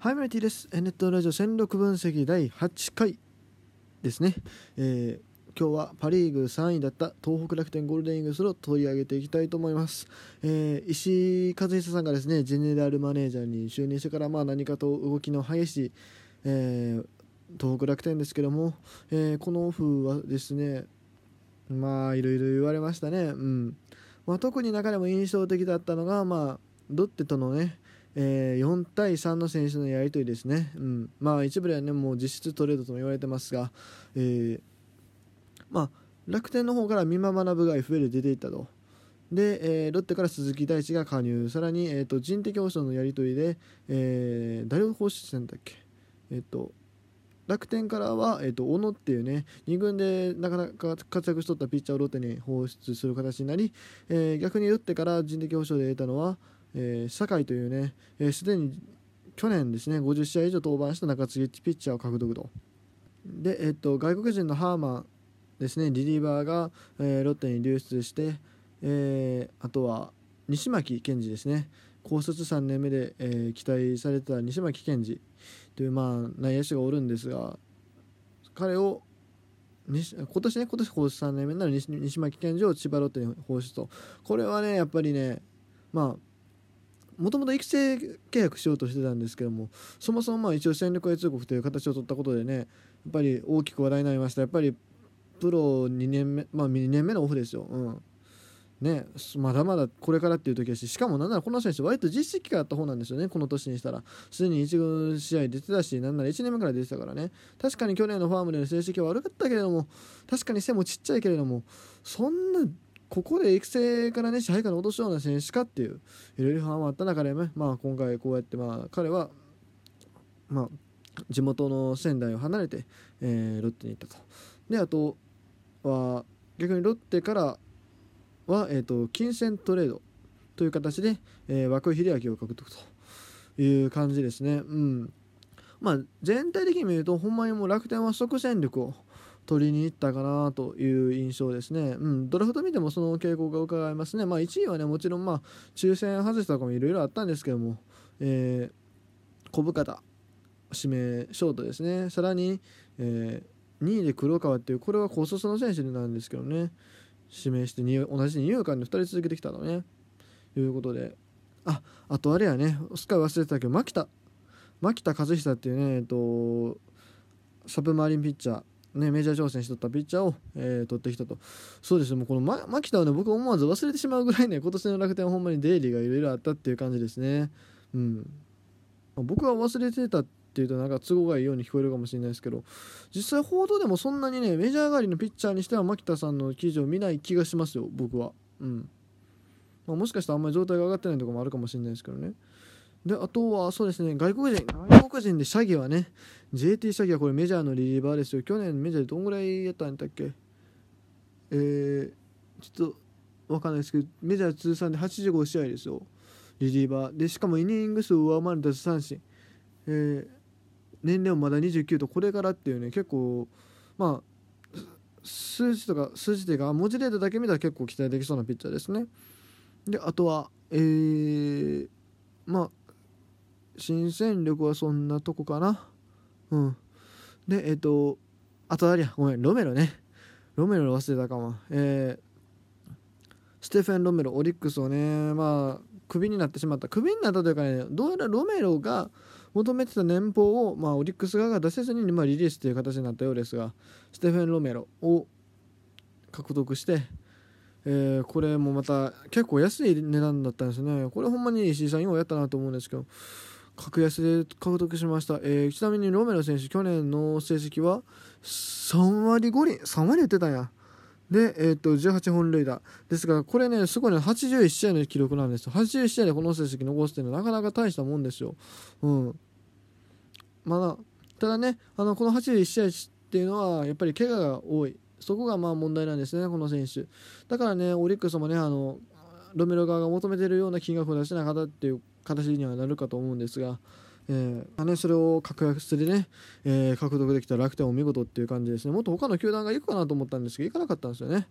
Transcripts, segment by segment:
ハイメラティです。ネットラジオ戦力分析第8回ですね。えー、今日はパ・リーグ3位だった東北楽天ゴールデンイーグルスを取り上げていきたいと思います。えー、石井和久さんがですね、ジェネラルマネージャーに就任してから、まあ、何かと動きの激しい、えー、東北楽天ですけども、え、このオフはですね、まあ、いろいろ言われましたね。うんまあ、特に中でも印象的だったのが、まあ、ロッテとのね、えー、4対3の選手のやり取りですね、うん、まあ一部ではねもう実質トレードとも言われてますが、えー、まあ、楽天の方から美馬学が FA で出ていったと。で、えー、ロッテから鈴木大地が加入。さらに、えーと、人的保障のやり取りで、えー、誰を放出したんだっけ？え、ー、と楽天からは、えーと、小野っていうね2軍でなかなか活躍しとったピッチャーをロッテに放出する形になり、えー、逆にロッテから人的保障で得たのは、えー、酒井というねすで、ー、に去年ですね50試合以上登板した中継ぎピッチャーを獲得と。で、えーと、外国人のハーマンですねリリーバーが、えー、ロッテに流出して、えー、あとは西巻健二ですね。高卒3年目で、えー、期待されてた西巻健二というまあ内野手がおるんですが彼を今年ね今年高卒3年目になる西西巻健二を千葉ロッテに放出と。これはねやっぱりねまあもともと育成契約しようとしてたんですけどもそもそもまあ一応戦力外通告という形を取ったことでねやっぱり大きく話題になりました。やっぱりプロ2年目まあ2年目のオフですよ、うん。ね、まだまだこれからっていう時だししかもなんならこの選手割と実績があった方なんですよね。この年にしたら。すでに1軍試合出てたしなんなら1年目から出てたからね。確かに去年のファームでの成績は悪かったけれども確かに背もちっちゃいけれどもそんなここで育成からね支配下に落とすような選手かっていういろいろ不安もあった中で、ね、まあ、今回こうやってまあ彼は、まあ、地元の仙台を離れて、えー、ロッテに行ったと。であとは逆にロッテからは、えーと、金銭トレードという形で、えー、涌井秀明を獲得という感じですね。うんまあ、全体的に見るとほんまにもう楽天は即戦力を取りに行ったかなという印象ですね。うん、ドラフト見てもその傾向が伺えますね。まあ、1位はね、もちろん、まあ、抽選外したとかもいろいろあったんですけども、えー、小深田、指名ショートですね。さらに、えー、2位で黒川っていう、これは高卒の選手なんですけどね、指名して同じ二遊間で2人続けてきたのね。ということで、あ、あとあれやね、すっかり忘れてたけど、牧田、牧田和久っていうね、えっと、サブマリンピッチャー、ね、メジャー挑戦しとったピッチャーを、えー、取ってきたと。そうですね、もうこの、ま、牧田はね、僕思わず忘れてしまうぐらいね、今年の楽天はほんまにデイリーがいろいろあったっていう感じですね。うん。僕は忘れてたっていうとなんか都合がいいように聞こえるかもしれないですけど実際報道でもそんなにねメジャー上がりのピッチャーにしては牧田さんの記事を見ない気がしますよ僕はうんまあ、もしかしたらあんまり状態が上がってないとこもあるかもしれないですけどねであとはそうですね外国人外国人でシャギはね JT シャギはこれメジャーのリリーバーですよ。去年メジャーでどんぐらいやったんだっけ？えー、ちょっと分かんないですけどメジャー通算で85試合ですよ。リリーバー。でしかもイニング数を上回る奪三振、えー、年齢もまだ29とこれからっていうね結構まあ数字とか数字というか文字データだけ見たら結構期待できそうなピッチャーですね。であとはえー、まあ新戦力はそんなとこかな。うん。で、えっ、ー、と、あとあれや、ごめん、ロメロね。ロメロ忘れたかも。えー、ステフェン・ロメロ、オリックスをね、まあ、クビになってしまった。クビになったというかね、どうやらロメロが求めてた年俸を、まあ、オリックス側が出せずに、まあ、リリースという形になったようですが、ステフェン・ロメロを獲得して、えー、これもまた結構安い値段だったんですね。これほんまに石井さんようやったなと思うんですけど、格安で獲得しました、えー、ちなみにロメロ選手去年の成績は3割5厘。3割打ってたんや。で、えー、と18本塁打。ですがこれねすごいね81試合の記録なんですよ。81試合でこの成績残すっていうのはなかなか大したもんですよ。うん。まだただねあのこの81試合っていうのはやっぱり怪我が多い。そこがまあ問題なんですねこの選手。だからねオリックスもねあのロメロ側が求めてるような金額を出してなかったっていう形にはなるかと思うんですが、えーまね、それを格安でね、えー、獲得できた楽天お見事っていう感じですね。もっと他の球団が行くかなと思ったんですけど行かなかったんですよね。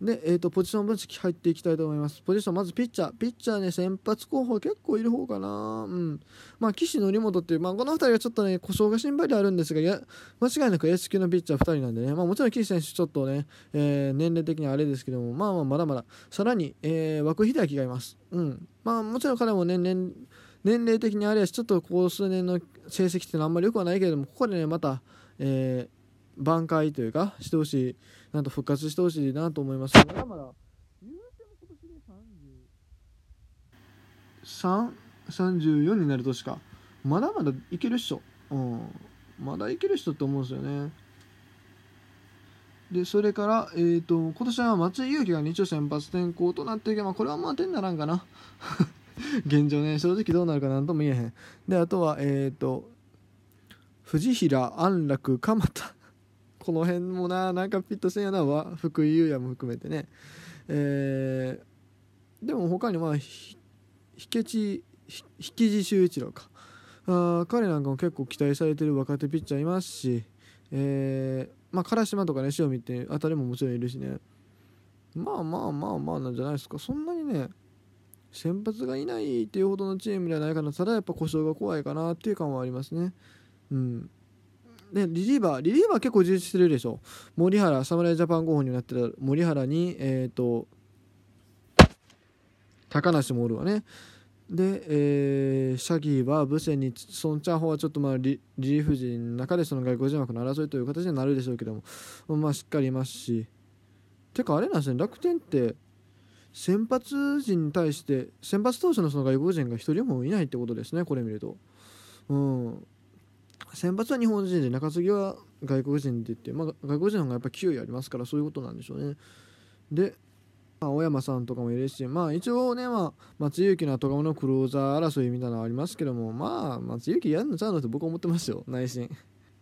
で、えーと、ポジション分析入っていきたいと思います。ポジション、まずピッチャー。ピッチャーね、先発候補結構いる方かな。うん。まあ、岸則本っていう、まあ、この2人はちょっとね、故障が心配であるんですが、や、間違いなく S 級のピッチャー2人なんでね、まあ、もちろん岸選手、ちょっとね、えー、年齢的にあれですけども、まあまあ、まだまだ、さらに、えー、涌秀明がいます。うん。まあ、もちろん彼もね、年、年齢的にあれやし、ちょっとここ数年の成績っていうのはあんまり良くはないけれども、ここでね、また、えー、挽回というか、してほしい、なんと復活してほしいなと思います。まだまだ3、34になる年か。まだまだいけるっしょ、うん、まだいける人って思うんですよね。でそれから、えーと、今年は松井裕樹が日曜先発転向となっていけばこれはまあ点ならんかな。現状ね正直どうなるかなんとも言えへん。であとはえっ、ー、と藤平安楽鎌田。この辺もななんかピットせんやな福井優也も含めてね。えー、でも他にまあ引地引地修一郎か。あ彼なんかも結構期待されてる若手ピッチャーいますし、えー、まあ唐島とかね塩見ってあたりももちろんいるしね。まあまあまあまあなんじゃないですか。そんなにね先発がいないっていうほどのチームではないかな。ただやっぱ故障が怖いかなっていう感はありますね。うん。でリリーバーリリーバー結構充実してるでしょ。森原侍ジャパン候補になってた森原にえっ、ー、と高梨もおるわね。で、えー、シャギーはブセにソン・チャンホはちょっとまあリリーフ陣の中でその外国人枠の争いという形になるでしょうけども。まあしっかりいますし。てかあれなんですね楽天って先発陣に対して先発投手のその外国人が1人もいないってことですねこれ見ると。うん。先発は日本人で中継ぎは外国人って言って、まあ、外国人の方がやっぱ勢いありますからそういうことなんでしょうねでまあ、小山さんとかもいるし、まあ、一応ね、まあ、松井裕樹の後釜のクローザー争いみたいなのはありますけども、まあ、松井裕樹やるのちゃうのって僕は思ってますよ、内心。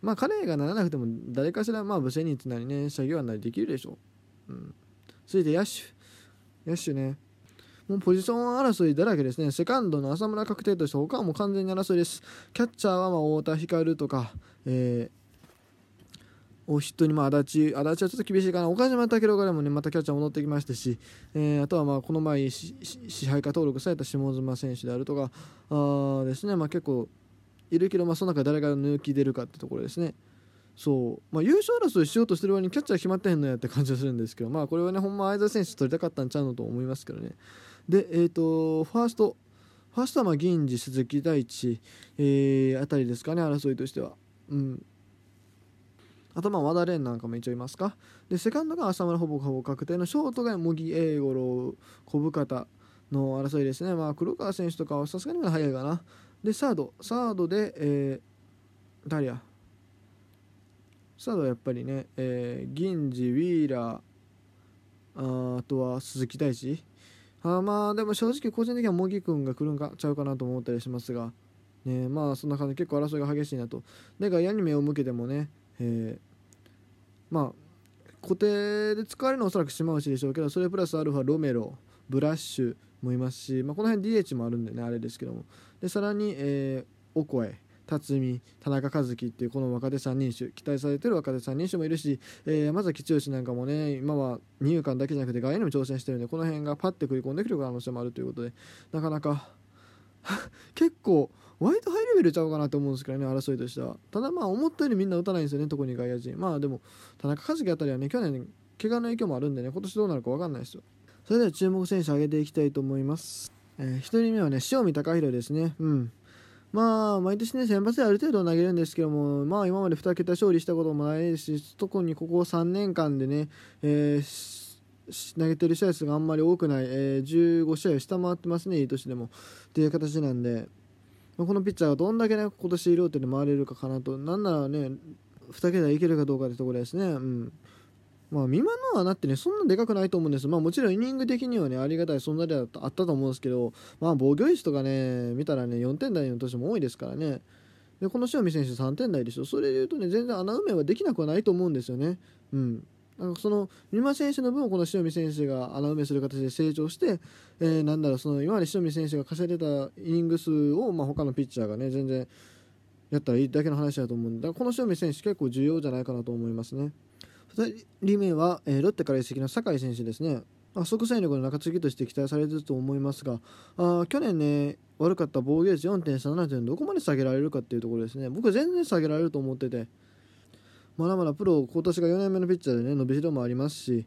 まあ、彼がならなくても、誰かしら、まあ、ブセニッツなりね、シャギワなりできるでしょう。うん。続いて、野手。野手ね。もうポジション争いだらけですね。セカンドの浅村確定として他はもう完全に争いです。キャッチャーはまあ太田光とか、えー、を筆頭に、まあ、足立、足立はちょっと厳しいかな、岡島武郎からもね、またキャッチャー戻ってきましたし、えー、あとはまあこの前支配下登録された下妻選手であるとか、あですね、まあ、結構いるけど、まあ、その中で誰が抜き出るかってところですね。そうまあ、優勝争いしようとしてる割にキャッチャー決まってへんのやって感じがするんですけど、まあ、これはね、ほんま相澤選手取りたかったんちゃうのと思いますけどね。で、えっ、ー、と、ファースト、ファーストはまあ銀次、鈴木大地、えー、あたりですかね、争いとしては。うん。あとまあ和田蓮なんかも一応いますか。でセカンドが浅村ほぼほぼ確定のショートが茂木英五郎小深田の争いですね。まあ黒川選手とかはさすがにまだ早いかな。でサード。サードで、えー、誰や。サードはやっぱりね、えー、銀次ウィーラーああとは鈴木大地。あまあでも正直個人的には茂木君が来るんかちゃうかなと思ったりしますが。ねまあそんな感じで結構争いが激しいなと。で外野に目を向けてもねえー、まあ固定で使われるのはおそらく島内でしょうけどそれプラスアルファロメロブラッシュもいますし、まあ、この辺 DH もあるんでねあれですけども。でさらに、えー、オコエ。辰巳田中和樹っていうこの若手3人種期待されてる若手3人種もいるし、えー、山崎剛なんかもね今は二遊間だけじゃなくて外野にも挑戦してるんでこの辺がパッて食い込んでくる可能性もあるということでなかなか 結構割とハイレベルちゃうかなと思うんですけどね争いとしては。ただまあ思ったよりみんな打たないんですよね特に外野陣。まあでも田中和樹あたりはね去年怪我の影響もあるんでね今年どうなるか分かんないですよ。それでは注目選手上げていきたいと思います、えー、1人目はね塩見隆弘ですね。うん。まあ毎年ね先発である程度投げるんですけどもまあ今まで2桁勝利したこともないですし特にここ3年間でね、えー投げてる試合数があんまり多くない、えー、15試合を下回ってますね、いい年でも。っていう形なんで、まこのピッチャーがどんだけね、今年ローテで回れるかかなと、なんならね、2桁いけるかどうかってところですね。うん。まあ、今のはなってね、そんなでかくないと思うんです。まあ、もちろんイニング的にはね、ありがたい存在ではあったと思うんですけど、まあ、防御率とかね、見たらね、4点台の年も多いですからね。で、この塩見選手3点台でしょ。それで言うとね、全然穴埋めはできなくはないと思うんですよね。うん。なんかその三馬選手の分をこの塩見選手が穴埋めする形で成長して、えー、なんだろうその今まで塩見選手が稼いでたイニング数を、まあ、他のピッチャーがね全然やったらいいだけの話だと思うんでこの塩見選手結構重要じゃないかなと思いますね2人目は、えー、ロッテから移籍の酒井選手ですね。あ、即戦力の中継ぎとして期待されていると思いますがあ去年ね悪かった防御率4.37というどこまで下げられるかっていうところですね僕は全然下げられると思っててまだまだプロ今年が4年目のピッチャーでね伸びしろもありますし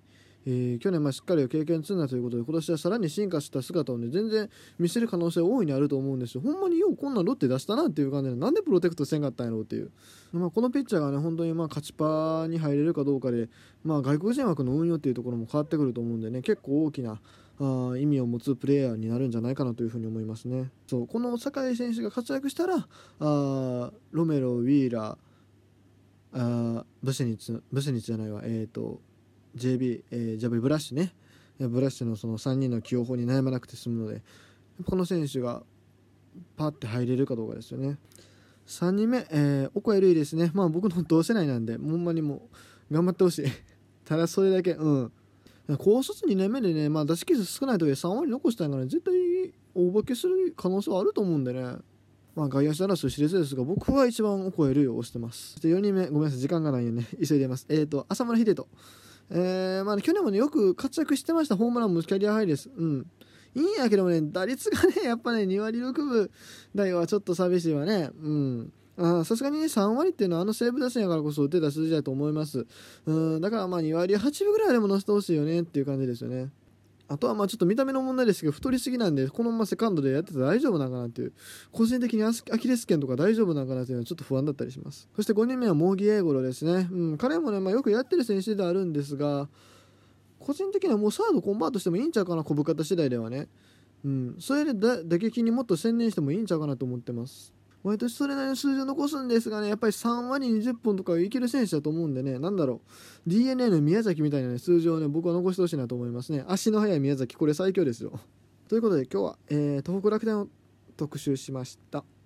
えー、去年まあしっかり経験積んだということで今年はさらに進化した姿をね全然見せる可能性大いにあると思うんですよ。ほんまにようこんなロッテ出したなっていう感じでなんでプロテクトせんかったんやろうっていう、まあ、このピッチャーがね本当にまあ勝ちパーに入れるかどうかで、まあ、外国人枠の運用っていうところも変わってくると思うんでね結構大きなあ意味を持つプレイヤーになるんじゃないかなというふうに思いますね。そうこの酒井選手が活躍したらあロメロウィーラーあブセニツブセニツじゃないわ。えっ、ー、と JB、えー、ジャブブラッシュねブラッシュのその3人の起用法に悩まなくて済むのでこの選手がパッて入れるかどうかですよね3人目、えー、オコエルイですねまあ僕の同世代なんでほんまにもう頑張ってほしい ただそれだけうん高卒2年目でね、まあ、出し傷少ないとはいえ3割残したんから、絶対大化けする可能性はあると思うんでねまあ、外野手争い熾烈ですが、僕は一番オコエルイを押してます。そして4人目、ごめんなさい、時間がないよね。急いでます。えっ、ー、と、浅村秀人。えー、まあ、ね、去年もね、よく活躍してました。ホームランもキャリアハイです。うん。いいんやけどもね、打率がね、やっぱね、2割6分台はちょっと寂しいわね。うん。さすがにね、3割っていうのはあの西武打線やからこそ打てた数字だと思います。うん、だからまあ2割8分ぐらいでも乗せてほしいよねっていう感じですよね。あとはまあちょっと見た目の問題ですけど、太りすぎなんで、このままセカンドでやってたら大丈夫なのかなっていう、個人的にアキレス腱とか大丈夫なのかなっていうのはちょっと不安だったりします。そして5人目は茂木英五郎ですね。うん、彼もね、まあ、よくやってる選手ではあるんですが、個人的にはもうサードコンバートしてもいいんちゃうかな、小深田次第ではね。うん、それで打撃にもっと専念してもいいんちゃうかなと思ってます。毎年それなりの数字を残すんですがね、やっぱり3割20本とかいける選手だと思うんでね、なんだろう、DNA の宮崎みたいな、ね、数字をね、僕は残してほしいなと思いますね。足の速い宮崎、これ最強ですよ。ということで今日は、えー、東北楽天を特集しました。